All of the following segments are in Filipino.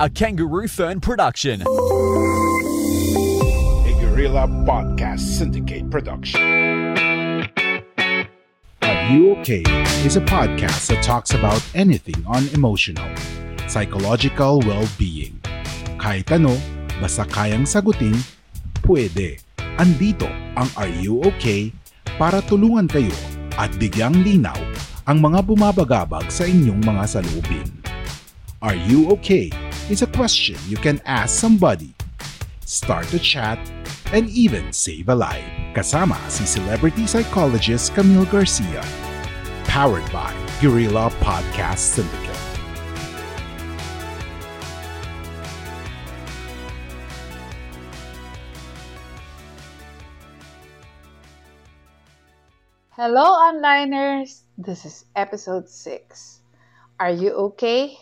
A Kangaroo Fern production. A Gorilla Podcast Syndicate production. Are You Okay is a podcast that talks about anything on emotional, psychological well-being. Kahit ano, basta kayang sagutin, pwede. Andito ang Are You Okay para tulungan kayo at bigyang linaw ang mga bumabagabag sa inyong mga salubin. Are you okay? Is a question you can ask somebody, start a chat, and even save a life. Kasama si celebrity psychologist Camille Garcia. Powered by Gorilla Podcast Syndicate. Hello, onliners! This is episode 6. Are you okay?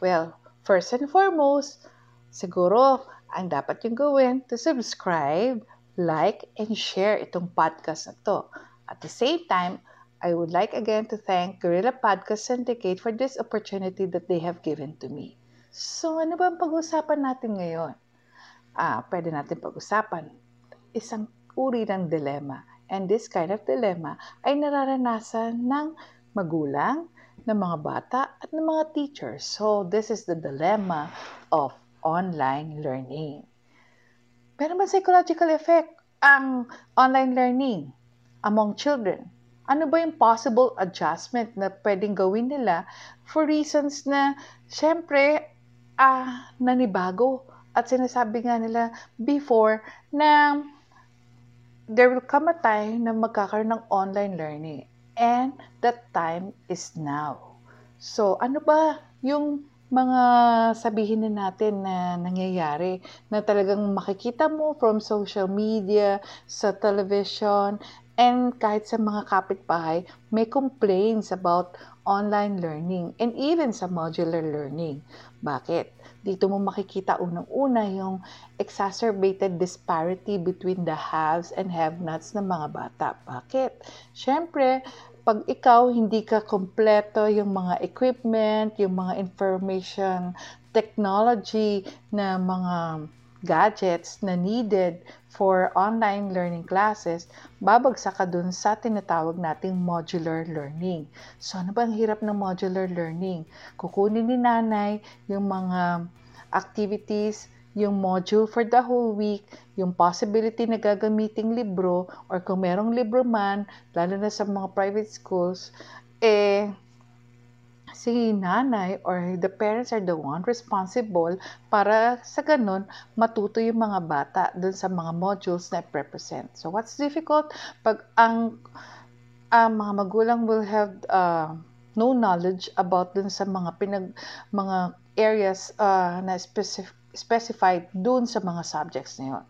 Well, first and foremost, siguro ang dapat yung gawin to subscribe, like, and share itong podcast na to. At the same time, I would like again to thank Gorilla Podcast Syndicate for this opportunity that they have given to me. So, ano ba ang pag-usapan natin ngayon? Ah, pwede natin pag-usapan. Isang uri ng dilemma And this kind of dilemma ay nararanasan ng magulang, ng mga bata, at ng mga teachers. So, this is the dilemma of online learning. Meron ba psychological effect ang online learning among children? Ano ba yung possible adjustment na pwedeng gawin nila for reasons na, syempre, ah, nanibago. At sinasabi nga nila before na there will come a time na magkakaroon ng online learning. And that time is now. So, ano ba yung mga sabihin na natin na nangyayari na talagang makikita mo from social media, sa television, and kahit sa mga kapitbahay, may complaints about online learning and even sa modular learning. Bakit? Dito mo makikita unang-una yung exacerbated disparity between the haves and have-nots ng mga bata. Bakit? Siyempre, pag ikaw hindi ka kompleto yung mga equipment, yung mga information technology na mga gadgets na needed for online learning classes, babagsak ka dun sa tinatawag nating modular learning. So, ano ba ang hirap ng modular learning? Kukunin ni nanay yung mga activities, yung module for the whole week, yung possibility na gagamiting libro, or kung merong libro man, lalo na sa mga private schools, eh, si nanay or the parents are the one responsible para sa ganun matuto yung mga bata dun sa mga modules na represent. So what's difficult pag ang uh, mga magulang will have uh, no knowledge about dun sa mga pinag mga areas uh, na specific, specified dun sa mga subjects na yun.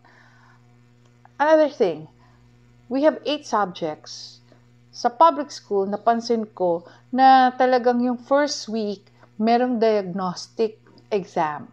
Another thing, we have eight subjects sa public school, napansin ko na talagang yung first week, merong diagnostic exam.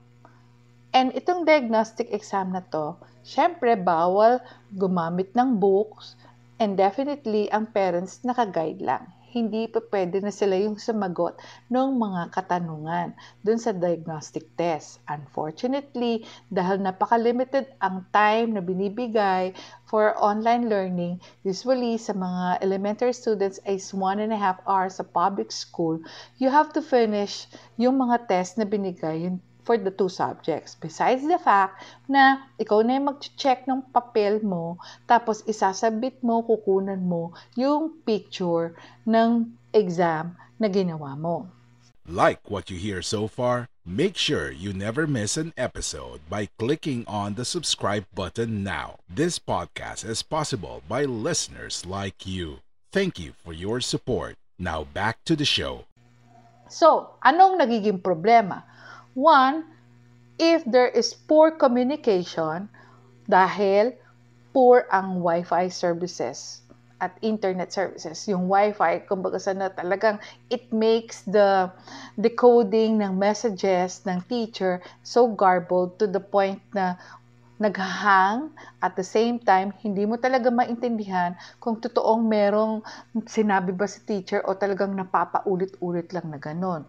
And itong diagnostic exam na to, syempre bawal gumamit ng books and definitely ang parents naka-guide lang. Hindi pa pwede na sila yung sumagot ng mga katanungan dun sa diagnostic test. Unfortunately, dahil napaka-limited ang time na binibigay for online learning, usually sa mga elementary students is one and a half hours sa public school, you have to finish yung mga test na binigay, yung for the two subjects. Besides the fact na ikaw na yung mag-check ng papel mo, tapos isasabit mo, kukunan mo yung picture ng exam na ginawa mo. Like what you hear so far? Make sure you never miss an episode by clicking on the subscribe button now. This podcast is possible by listeners like you. Thank you for your support. Now back to the show. So, anong nagiging problema? One, if there is poor communication dahil poor ang Wi-Fi services at internet services. Yung Wi-Fi, kumbaga sana talagang it makes the decoding ng messages ng teacher so garbled to the point na naghahang at the same time, hindi mo talaga maintindihan kung totoong merong sinabi ba si teacher o talagang napapaulit-ulit lang na ganon.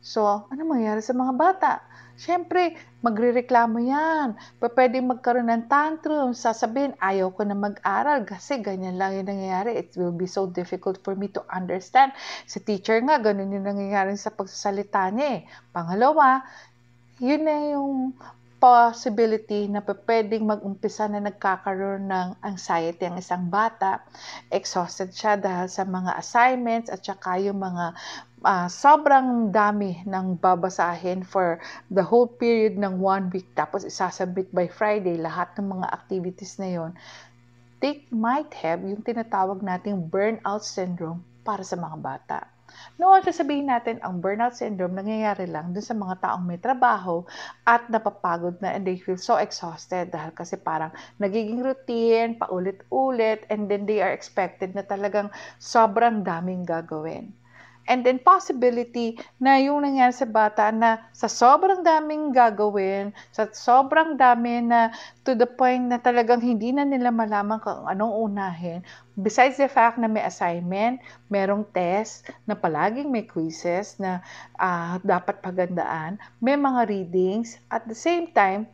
So, ano mangyayari sa mga bata? Siyempre, magrereklamo yan. Pwede magkaroon ng tantrum. Sasabihin, ayaw ko na mag-aral kasi ganyan lang yung nangyayari. It will be so difficult for me to understand. Sa teacher nga, ganun yung nangyayari sa pagsasalita niya eh. Pangalawa, yun na yung possibility na pwedeng mag-umpisa na nagkakaroon ng anxiety ang isang bata. Exhausted siya dahil sa mga assignments at saka yung mga uh, sobrang dami ng babasahin for the whole period ng one week tapos isasabit by Friday lahat ng mga activities na yon they might have yung tinatawag nating burnout syndrome para sa mga bata. Noon, sasabihin natin, ang burnout syndrome nangyayari lang dun sa mga taong may trabaho at napapagod na and they feel so exhausted dahil kasi parang nagiging routine, paulit-ulit, and then they are expected na talagang sobrang daming gagawin. And then possibility na yung nangyari sa bata na sa sobrang daming gagawin, sa sobrang dami na to the point na talagang hindi na nila malaman kung anong unahin. Besides the fact na may assignment, merong test na palaging may quizzes na uh, dapat pagandaan, may mga readings, at the same time,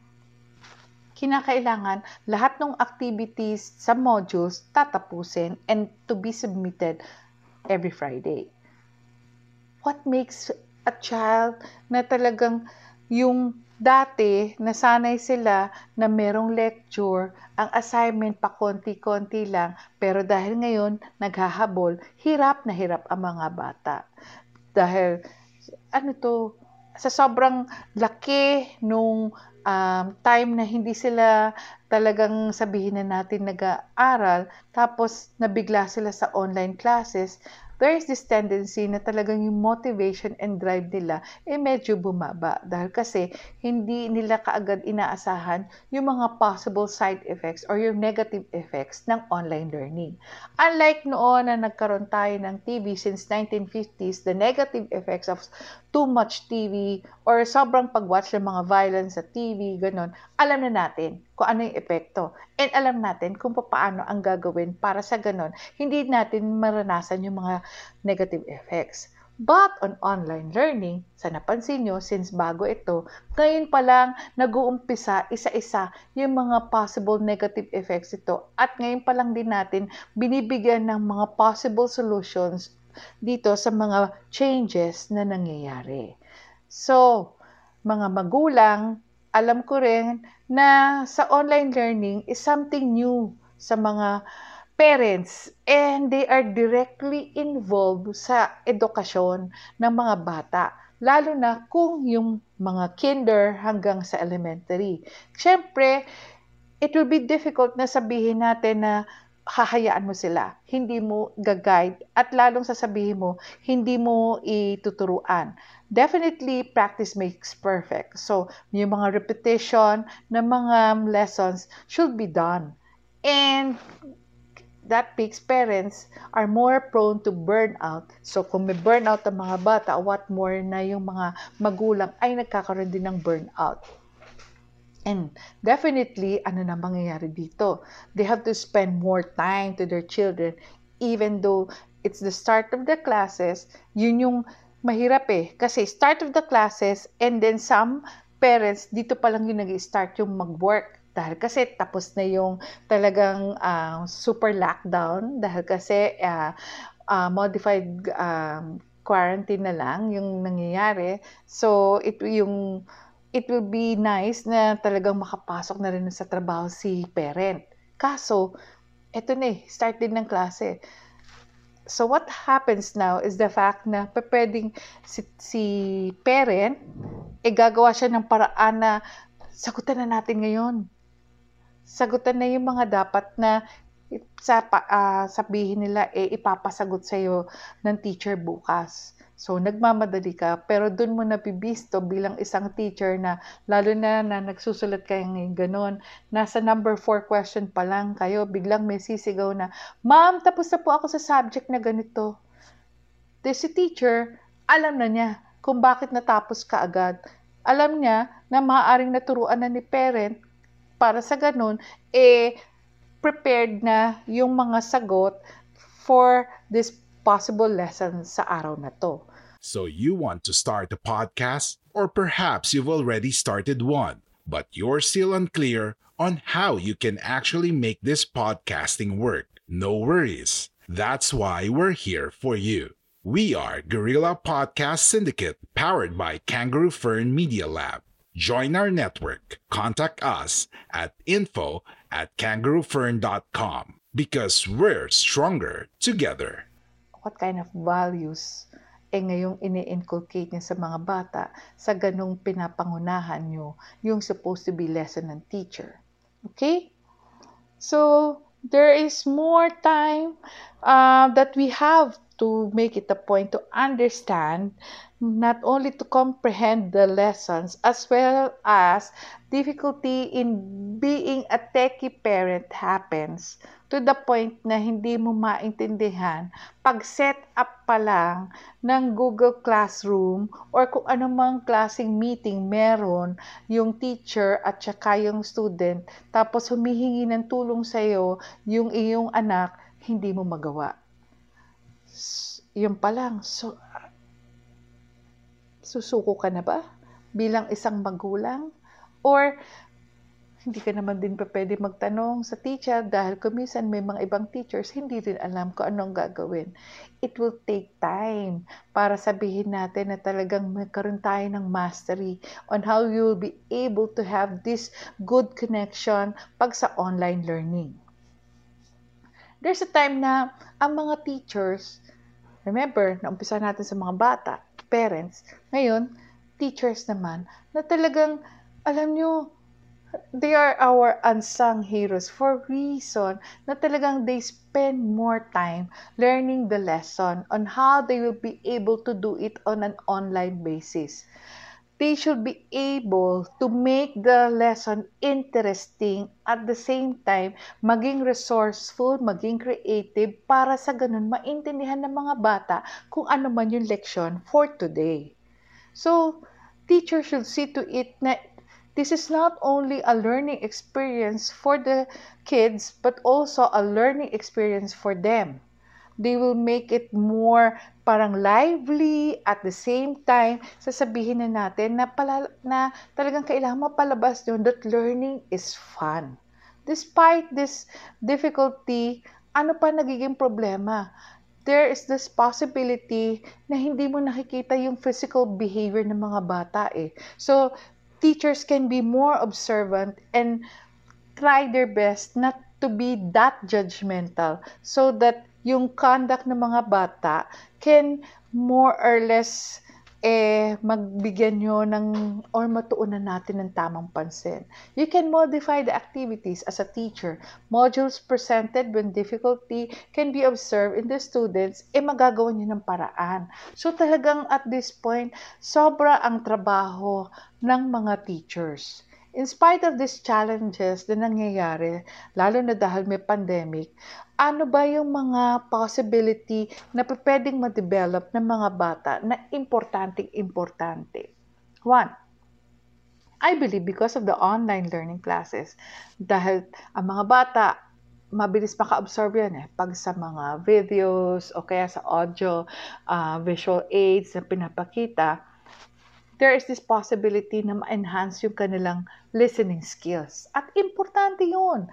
kinakailangan lahat ng activities sa modules tatapusin and to be submitted every Friday what makes a child na talagang yung dati nasanay sila na merong lecture, ang assignment pa konti-konti lang, pero dahil ngayon naghahabol, hirap na hirap ang mga bata. Dahil ano to, sa sobrang laki nung um, time na hindi sila talagang sabihin na natin nag-aaral, tapos nabigla sila sa online classes, there is this tendency na talagang yung motivation and drive nila eh medyo bumaba dahil kasi hindi nila kaagad inaasahan yung mga possible side effects or yung negative effects ng online learning. Unlike noon na nagkaroon tayo ng TV since 1950s, the negative effects of too much TV or sobrang pag-watch ng mga violence sa TV, ganun, alam na natin kung ano yung epekto. And alam natin kung paano ang gagawin para sa ganon, hindi natin maranasan yung mga negative effects. But on online learning, sa napansin nyo, since bago ito, ngayon pa lang nag-uumpisa isa-isa yung mga possible negative effects ito. At ngayon pa lang din natin binibigyan ng mga possible solutions dito sa mga changes na nangyayari. So, mga magulang, alam ko rin na sa online learning is something new sa mga parents and they are directly involved sa edukasyon ng mga bata lalo na kung yung mga kinder hanggang sa elementary. Siyempre, it will be difficult na sabihin natin na hahayaan mo sila, hindi mo gag-guide at lalong sasabihin mo, hindi mo ituturuan definitely practice makes perfect. So, yung mga repetition ng mga lessons should be done. And that makes parents are more prone to burnout. So, kung may burnout ang mga bata, what more na yung mga magulang ay nagkakaroon din ng burnout. And definitely, ano na mangyayari dito? They have to spend more time to their children even though it's the start of the classes, yun yung mahirap eh. Kasi start of the classes and then some parents, dito pa lang yung nag-start yung mag-work. Dahil kasi tapos na yung talagang uh, super lockdown. Dahil kasi uh, uh, modified um, quarantine na lang yung nangyayari. So, it yung it will be nice na talagang makapasok na rin sa trabaho si parent. Kaso, eto na eh, start din ng klase. So what happens now is the fact na pwedeng si, si parent, eh gagawa siya ng paraan na sagutan na natin ngayon. Sagutan na yung mga dapat na sa uh, sabihin nila eh ipapasagot sa iyo ng teacher bukas. So nagmamadali ka pero doon mo nabibisto bilang isang teacher na lalo na na nagsusulat kayo ng ganun. Nasa number 4 question pa lang kayo biglang may sisigaw na, "Ma'am, tapos na po ako sa subject na ganito." De si teacher, alam na niya kung bakit natapos ka agad. Alam niya na maaaring naturuan na ni parent para sa ganun, eh prepared na yung mga sagot for this possible lesson sa araw na to. So you want to start a podcast or perhaps you've already started one, but you're still unclear on how you can actually make this podcasting work. No worries. That's why we're here for you. We are Guerrilla Podcast Syndicate powered by Kangaroo Fern Media Lab. Join our network. Contact us at info at kangaroofern.com because we're stronger together. What kind of values eh ngayong ini-inculcate niya sa mga bata sa ganong pinapangunahan nyo yung supposed to be lesson ng teacher? Okay? So, there is more time uh, that we have to make it a point to understand not only to comprehend the lessons as well as difficulty in being a techie parent happens to the point na hindi mo maintindihan. Pag set up pa lang ng Google Classroom or kung anumang klaseng meeting meron yung teacher at saka yung student tapos humihingi ng tulong sa iyo yung iyong anak hindi mo magawa yun pa lang. So, susuko ka na ba bilang isang magulang? Or hindi ka naman din pa pwede magtanong sa teacher dahil kumisan may mga ibang teachers hindi rin alam kung anong gagawin. It will take time para sabihin natin na talagang magkaroon tayo ng mastery on how you will be able to have this good connection pag sa online learning. There's a time na ang mga teachers Remember, naumpisa natin sa mga bata, parents. Ngayon, teachers naman, na talagang, alam nyo, they are our unsung heroes for reason na talagang they spend more time learning the lesson on how they will be able to do it on an online basis they should be able to make the lesson interesting at the same time maging resourceful, maging creative para sa ganun maintindihan ng mga bata kung ano man yung leksyon for today. So, teacher should see to it na this is not only a learning experience for the kids but also a learning experience for them they will make it more parang lively at the same time sasabihin na natin na, pala, na talagang kailangan mapalabas yun that learning is fun. Despite this difficulty, ano pa nagiging problema? There is this possibility na hindi mo nakikita yung physical behavior ng mga bata eh. So, teachers can be more observant and try their best not to be that judgmental so that yung conduct ng mga bata can more or less eh, magbigyan nyo ng, or matuunan natin ng tamang pansin. You can modify the activities as a teacher. Modules presented when difficulty can be observed in the students, eh magagawa nyo ng paraan. So talagang at this point, sobra ang trabaho ng mga teachers. In spite of these challenges na nangyayari, lalo na dahil may pandemic, ano ba yung mga possibility na pwedeng ma-develop ng mga bata na importante-importante? One, I believe because of the online learning classes, dahil ang mga bata mabilis maka-absorb yan eh. Pag sa mga videos o kaya sa audio, uh, visual aids na pinapakita, there is this possibility na ma-enhance yung kanilang listening skills. At importante yun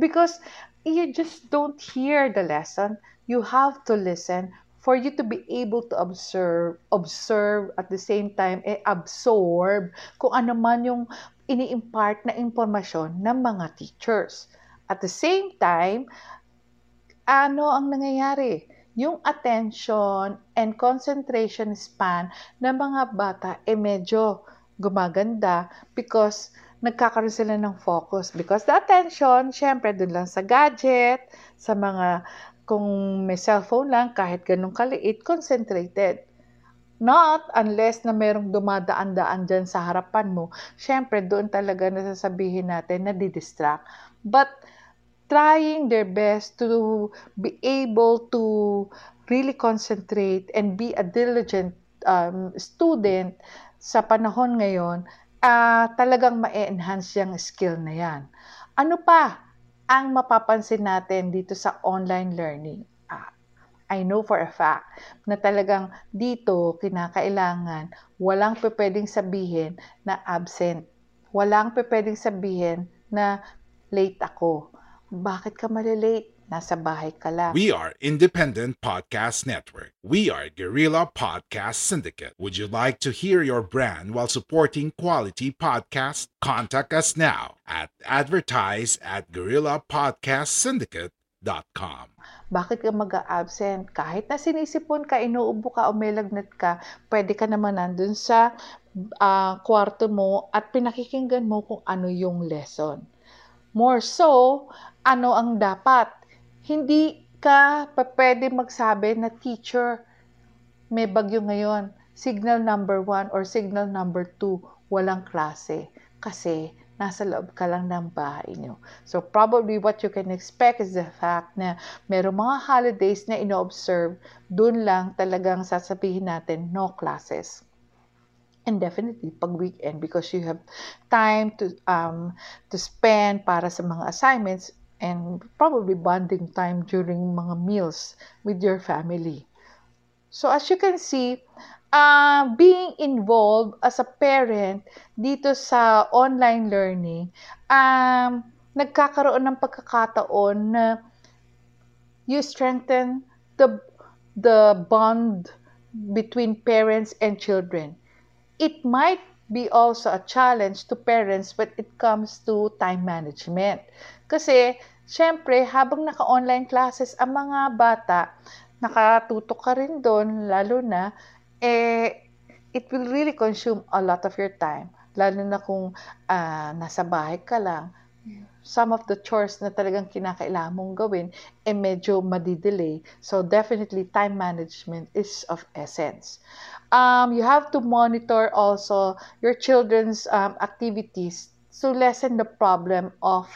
because you just don't hear the lesson. You have to listen for you to be able to observe, observe at the same time, eh, absorb kung ano man yung ini-impart na impormasyon ng mga teachers. At the same time, ano ang nangyayari? Yung attention and concentration span ng mga bata eh medyo gumaganda because nagkakaroon sila ng focus. Because the attention, syempre, dun lang sa gadget, sa mga kung may cellphone lang, kahit ganun kaliit, concentrated. Not unless na merong dumadaan-daan dyan sa harapan mo. Siyempre, doon talaga nasasabihin natin na didistract. But, trying their best to be able to really concentrate and be a diligent um, student sa panahon ngayon, uh, talagang ma-enhance yung skill na yan. Ano pa? ang mapapansin natin dito sa online learning. Ah, I know for a fact na talagang dito kinakailangan walang pwedeng sabihin na absent. Walang pwedeng sabihin na late ako. Bakit ka malilate? Nasa bahay ka lang. We are Independent Podcast Network. We are Guerrilla Podcast Syndicate. Would you like to hear your brand while supporting quality podcast? Contact us now at advertise at guerrillapodcastsyndicate.com. Bakit ka mag-absent? Kahit na sinisipon ka, inuubo ka o may lagnat ka, pwede ka naman nandun sa uh, kwarto mo at pinakikinggan mo kung ano yung lesson. More so, ano ang dapat hindi ka pa pwede magsabi na teacher, may bagyo ngayon. Signal number one or signal number two, walang klase. Kasi nasa loob ka lang ng bahay nyo. So probably what you can expect is the fact na merong mga holidays na ino-observe, dun lang talagang sasabihin natin no classes. And definitely pag weekend because you have time to um to spend para sa mga assignments, and probably bonding time during mga meals with your family. So as you can see, uh, being involved as a parent dito sa online learning, um, nagkakaroon ng pagkakataon na you strengthen the the bond between parents and children. It might be also a challenge to parents when it comes to time management. Kasi Siyempre, habang naka-online classes ang mga bata, nakatutok ka rin doon, lalo na, eh, it will really consume a lot of your time. Lalo na kung uh, nasa bahay ka lang, some of the chores na talagang kinakailangan mong gawin, eh medyo madidelay. So definitely, time management is of essence. Um, you have to monitor also your children's um, activities to lessen the problem of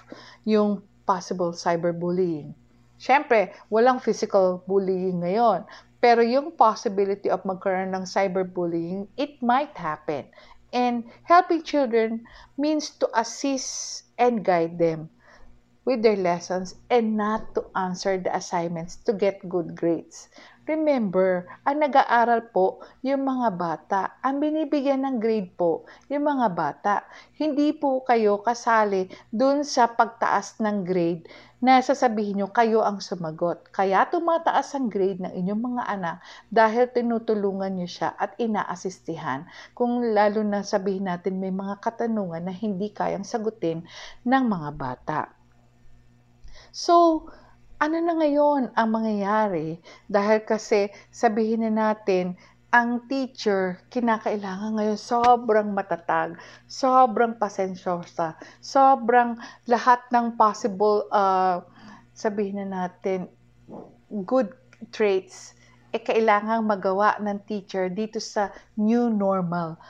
yung possible cyberbullying. Siyempre, walang physical bullying ngayon. Pero yung possibility of magkaroon ng cyberbullying, it might happen. And helping children means to assist and guide them with their lessons and not to answer the assignments to get good grades. Remember, ang nag-aaral po yung mga bata. Ang binibigyan ng grade po yung mga bata. Hindi po kayo kasali dun sa pagtaas ng grade na sasabihin nyo kayo ang sumagot. Kaya tumataas ang grade ng inyong mga anak dahil tinutulungan nyo siya at inaasistihan. Kung lalo na sabihin natin may mga katanungan na hindi kayang sagutin ng mga bata. So, ano na ngayon ang mangyayari? Dahil kasi sabihin na natin, ang teacher, kinakailangan ngayon sobrang matatag, sobrang pasensyosa, sobrang lahat ng possible, uh, sabihin na natin, good traits, eh kailangang magawa ng teacher dito sa new normal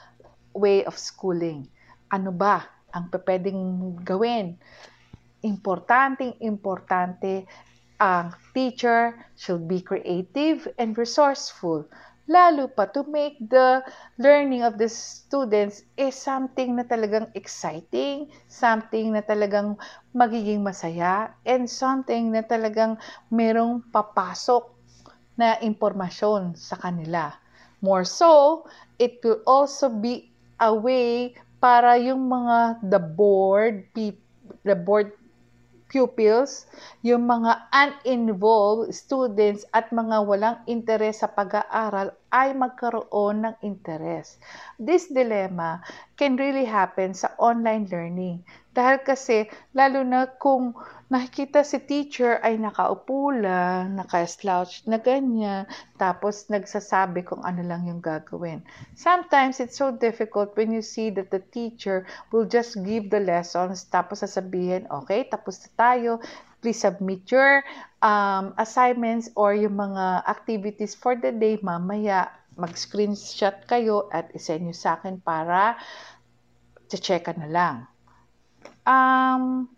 way of schooling. Ano ba ang pwedeng gawin? Importanteng importante ang teacher should be creative and resourceful lalo pa to make the learning of the students is something na talagang exciting, something na talagang magiging masaya, and something na talagang merong papasok na impormasyon sa kanila. More so, it will also be a way para yung mga the board the board pupils, yung mga uninvolved students at mga walang interes sa pag-aaral ay magkaroon ng interes. This dilemma can really happen sa online learning. Dahil kasi, lalo na kung nakikita si teacher ay nakaupo lang, naka-slouch na ganyan, tapos nagsasabi kung ano lang yung gagawin. Sometimes it's so difficult when you see that the teacher will just give the lessons, tapos sasabihin, okay, tapos na tayo, please submit your um, assignments or yung mga activities for the day. Mamaya mag-screenshot kayo at isend nyo sa akin para check na lang um,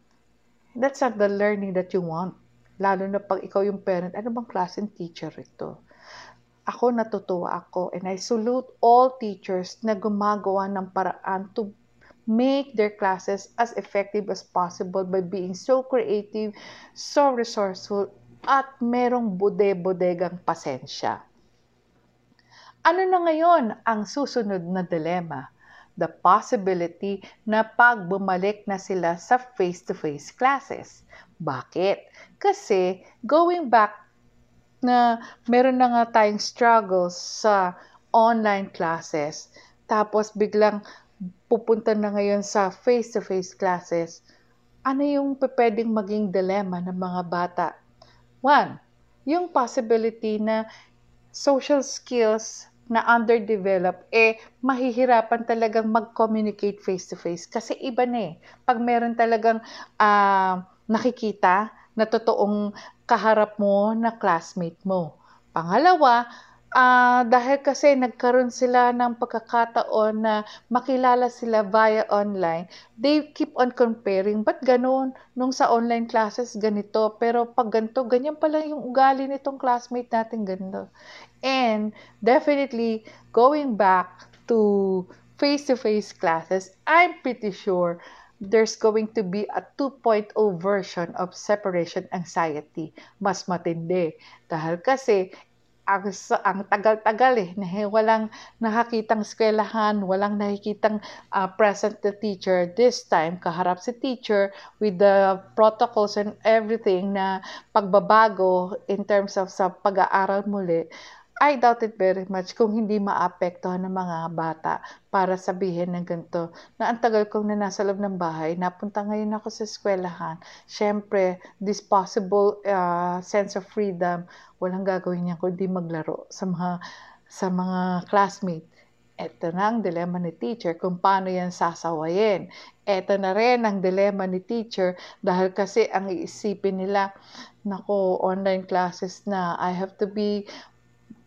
that's not the learning that you want. Lalo na pag ikaw yung parent, ano bang class and teacher ito? Ako natutuwa ako and I salute all teachers na gumagawa ng paraan to make their classes as effective as possible by being so creative, so resourceful, at merong bude-bodegang pasensya. Ano na ngayon ang susunod na dilema? The possibility na pag bumalik na sila sa face-to-face classes. Bakit? Kasi going back na meron na nga tayong struggles sa online classes, tapos biglang pupunta na ngayon sa face-to-face classes, ano yung pwedeng maging dilemma ng mga bata? One, yung possibility na social skills na underdeveloped, eh, mahihirapan talagang mag-communicate face-to-face. Kasi iba na eh. Pag meron talagang uh, nakikita na totoong kaharap mo na classmate mo. Pangalawa, uh, dahil kasi nagkaroon sila ng pagkakataon na makilala sila via online, they keep on comparing, ba't ganun? Nung sa online classes, ganito. Pero pag ganito, ganyan pala yung ugali nitong classmate natin, ganito. And definitely, going back to face-to-face classes, I'm pretty sure there's going to be a 2.0 version of separation anxiety. Mas matindi. Dahil kasi ang, ang tagal-tagal eh, na walang nakakitang eskwelahan, walang nakikitang uh, present the teacher. This time, kaharap si teacher with the protocols and everything na pagbabago in terms of sa pag-aaral muli. I doubt it very much kung hindi maapektuhan ng mga bata para sabihin ng ganito na ang tagal kong na nasa loob ng bahay, napunta ngayon ako sa eskwelahan. Siyempre, this possible uh, sense of freedom, walang gagawin niya kundi maglaro sa mga, sa mga classmate. Ito na ang dilema ni teacher kung paano yan sasawayin. Ito na rin ang dilema ni teacher dahil kasi ang iisipin nila, nako, online classes na, I have to be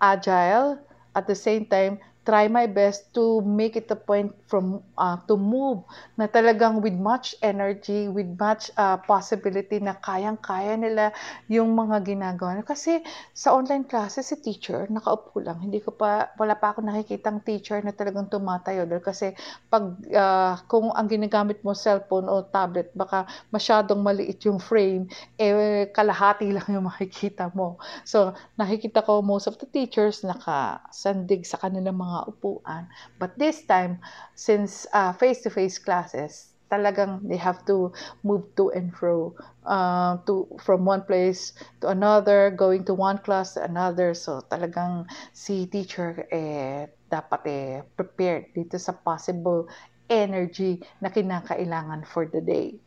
agile at the same time try my best to make it a point from uh, to move na talagang with much energy, with much uh, possibility na kayang-kaya nila yung mga ginagawa. Kasi sa online classes, si teacher, nakaupo lang. Hindi ko pa, wala pa ako nakikitang teacher na talagang tumatayo. Dahil kasi pag, uh, kung ang ginagamit mo cellphone o tablet, baka masyadong maliit yung frame, eh kalahati lang yung makikita mo. So, nakikita ko most of the teachers nakasandig sa kanilang mga upuan. But this time, since uh, face-to-face classes, talagang they have to move to and fro uh, to from one place to another going to one class to another. So talagang si teacher eh dapat eh prepared dito sa possible energy na kinakailangan for the day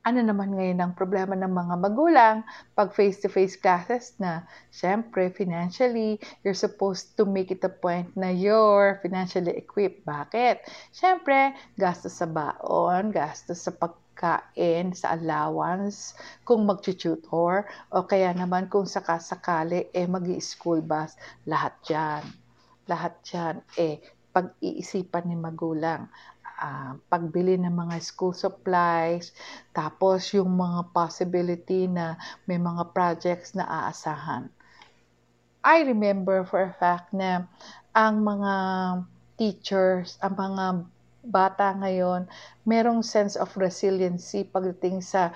ano naman ngayon ang problema ng mga magulang pag face-to-face classes na, syempre, financially, you're supposed to make it a point na you're financially equipped. Bakit? Syempre, gastos sa baon, gastos sa pagkain, sa allowance, kung mag-tutor, o kaya naman kung sakasakali, eh, mag school bus, lahat yan. Lahat yan, eh, pag-iisipan ni magulang uh, pagbili ng mga school supplies, tapos yung mga possibility na may mga projects na aasahan. I remember for a fact na ang mga teachers, ang mga bata ngayon, merong sense of resiliency pagdating sa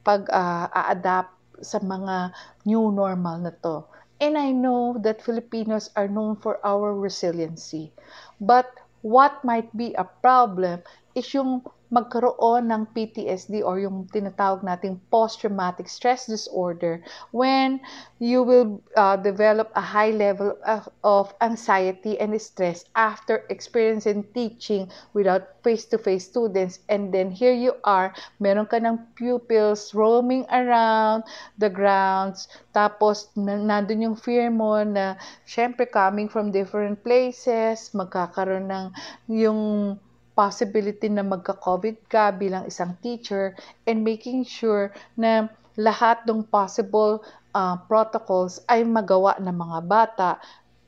pag-a-adapt sa mga new normal na to. And I know that Filipinos are known for our resiliency. But what might be a problem is yung magkaroon ng PTSD or yung tinatawag nating post-traumatic stress disorder when you will uh, develop a high level of, of anxiety and stress after experiencing teaching without face-to-face students. And then here you are, meron ka ng pupils roaming around the grounds. Tapos nandun yung fear mo na syempre coming from different places, magkakaroon ng yung possibility na magka-COVID ka bilang isang teacher and making sure na lahat ng possible uh, protocols ay magawa ng mga bata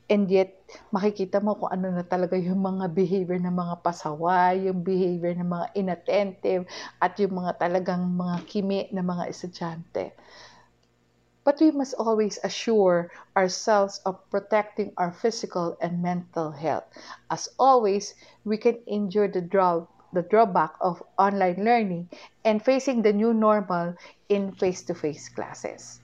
and yet makikita mo kung ano na talaga yung mga behavior ng mga pasaway, yung behavior ng mga inattentive at yung mga talagang mga kimi ng mga estudyante. But we must always assure ourselves of protecting our physical and mental health. As always, we can endure the, draw, the drawback of online learning and facing the new normal in face-to-face classes.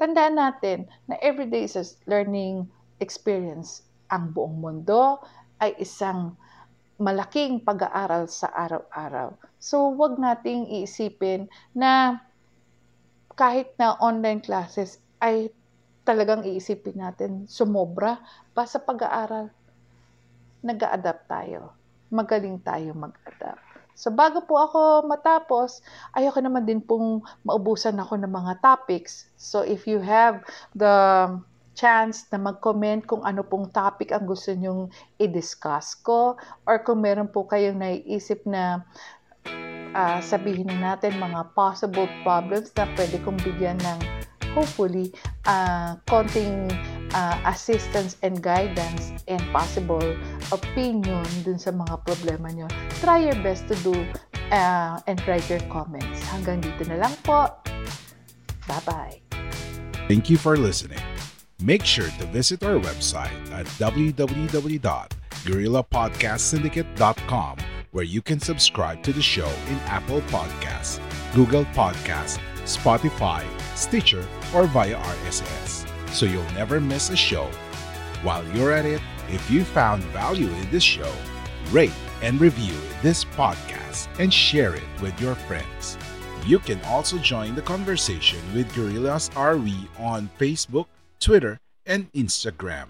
Tandaan natin na everyday is a learning experience. Ang buong mundo ay isang malaking pag-aaral sa araw-araw. So, wag nating iisipin na kahit na online classes ay talagang iisipin natin sumobra pa sa pag-aaral. Nag-a-adapt tayo. Magaling tayo mag-adapt. So bago po ako matapos, ayoko naman din pong maubusan ako ng mga topics. So if you have the chance na mag-comment kung ano pong topic ang gusto nyong i-discuss ko or kung meron po kayong naiisip na uh, sabihin na natin mga possible problems na pwede kong bigyan ng hopefully uh, konting uh, assistance and guidance and possible opinion dun sa mga problema nyo. Try your best to do uh, and write your comments. Hanggang dito na lang po. Bye-bye. Thank you for listening. Make sure to visit our website at www.gorillapodcastsyndicate.com where you can subscribe to the show in Apple Podcasts, Google Podcasts, Spotify, Stitcher, or via RSS, so you'll never miss a show. While you're at it, if you found value in this show, rate and review this podcast and share it with your friends. You can also join the conversation with Gorillas RV on Facebook, Twitter, and Instagram.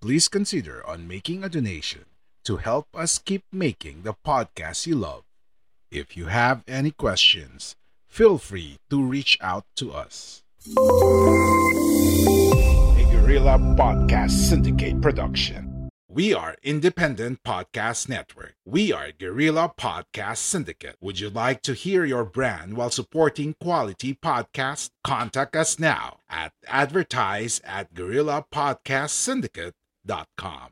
Please consider on making a donation to help us keep making the podcast you love. If you have any questions, feel free to reach out to us. A Gorilla Podcast Syndicate production. We are Independent Podcast Network. We are Gorilla Podcast Syndicate. Would you like to hear your brand while supporting quality podcasts? Contact us now at advertise at gorillapodcastsyndicate.com.